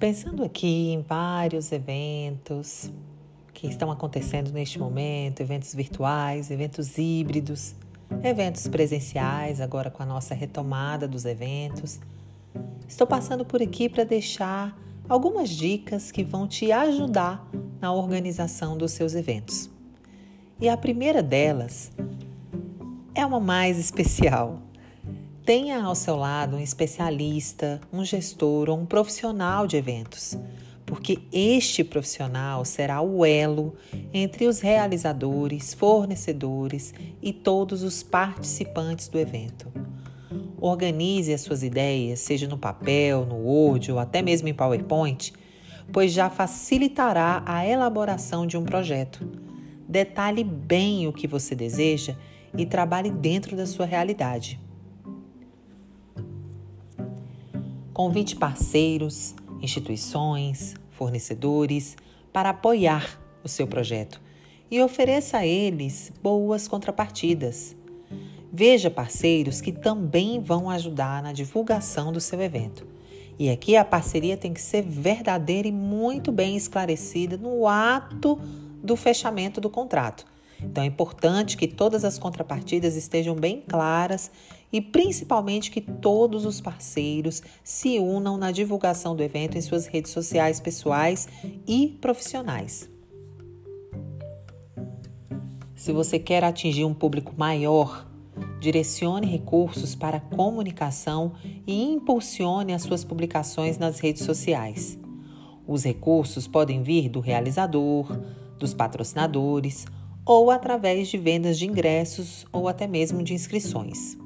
Pensando aqui em vários eventos que estão acontecendo neste momento, eventos virtuais, eventos híbridos, eventos presenciais, agora com a nossa retomada dos eventos. Estou passando por aqui para deixar algumas dicas que vão te ajudar na organização dos seus eventos. E a primeira delas é uma mais especial. Tenha ao seu lado um especialista, um gestor ou um profissional de eventos, porque este profissional será o elo entre os realizadores, fornecedores e todos os participantes do evento. Organize as suas ideias, seja no papel, no Word ou até mesmo em PowerPoint, pois já facilitará a elaboração de um projeto. Detalhe bem o que você deseja e trabalhe dentro da sua realidade. Convite parceiros, instituições, fornecedores para apoiar o seu projeto e ofereça a eles boas contrapartidas. Veja parceiros que também vão ajudar na divulgação do seu evento. E aqui a parceria tem que ser verdadeira e muito bem esclarecida no ato do fechamento do contrato. Então é importante que todas as contrapartidas estejam bem claras e principalmente que todos os parceiros se unam na divulgação do evento em suas redes sociais pessoais e profissionais. Se você quer atingir um público maior, direcione recursos para comunicação e impulsione as suas publicações nas redes sociais. Os recursos podem vir do realizador, dos patrocinadores ou através de vendas de ingressos ou até mesmo de inscrições.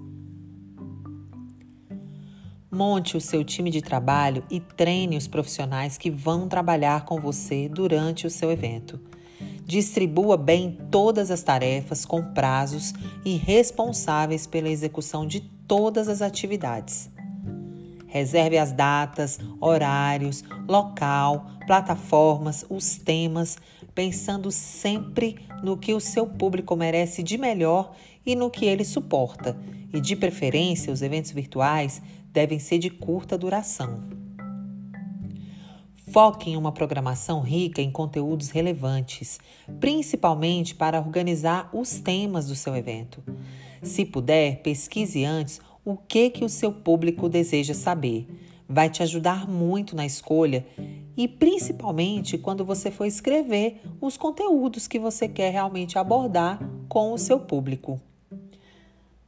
Monte o seu time de trabalho e treine os profissionais que vão trabalhar com você durante o seu evento. Distribua bem todas as tarefas com prazos e responsáveis pela execução de todas as atividades. Reserve as datas, horários, local, plataformas, os temas, pensando sempre no que o seu público merece de melhor e no que ele suporta. E de preferência, os eventos virtuais devem ser de curta duração. Foque em uma programação rica em conteúdos relevantes, principalmente para organizar os temas do seu evento. Se puder, pesquise antes o que que o seu público deseja saber. Vai te ajudar muito na escolha e principalmente quando você for escrever os conteúdos que você quer realmente abordar com o seu público.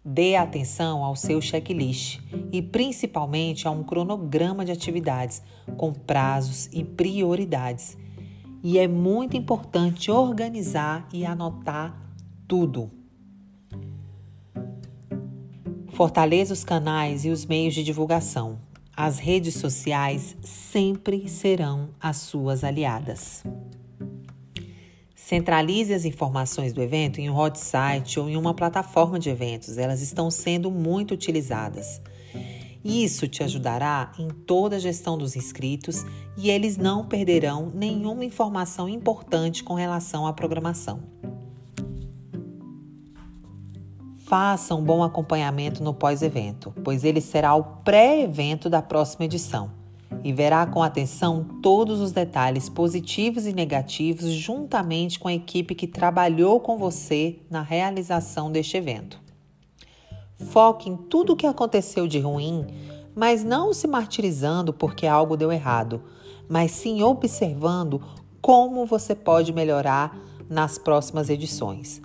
Dê atenção ao seu checklist e principalmente a um cronograma de atividades com prazos e prioridades. E é muito importante organizar e anotar tudo. Fortaleça os canais e os meios de divulgação. As redes sociais sempre serão as suas aliadas. Centralize as informações do evento em um hot site ou em uma plataforma de eventos. Elas estão sendo muito utilizadas. Isso te ajudará em toda a gestão dos inscritos e eles não perderão nenhuma informação importante com relação à programação. Faça um bom acompanhamento no pós-evento, pois ele será o pré-evento da próxima edição e verá com atenção todos os detalhes positivos e negativos juntamente com a equipe que trabalhou com você na realização deste evento. Foque em tudo o que aconteceu de ruim, mas não se martirizando porque algo deu errado, mas sim observando como você pode melhorar nas próximas edições.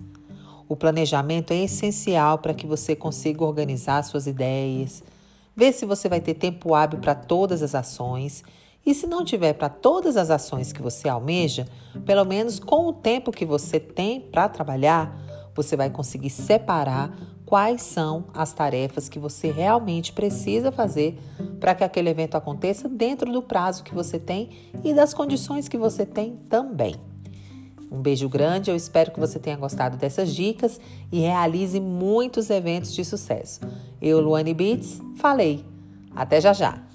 O planejamento é essencial para que você consiga organizar suas ideias, Vê se você vai ter tempo hábil para todas as ações. E se não tiver para todas as ações que você almeja, pelo menos com o tempo que você tem para trabalhar, você vai conseguir separar quais são as tarefas que você realmente precisa fazer para que aquele evento aconteça dentro do prazo que você tem e das condições que você tem também. Um beijo grande, eu espero que você tenha gostado dessas dicas e realize muitos eventos de sucesso. Eu, Luane Beats, falei. Até já já!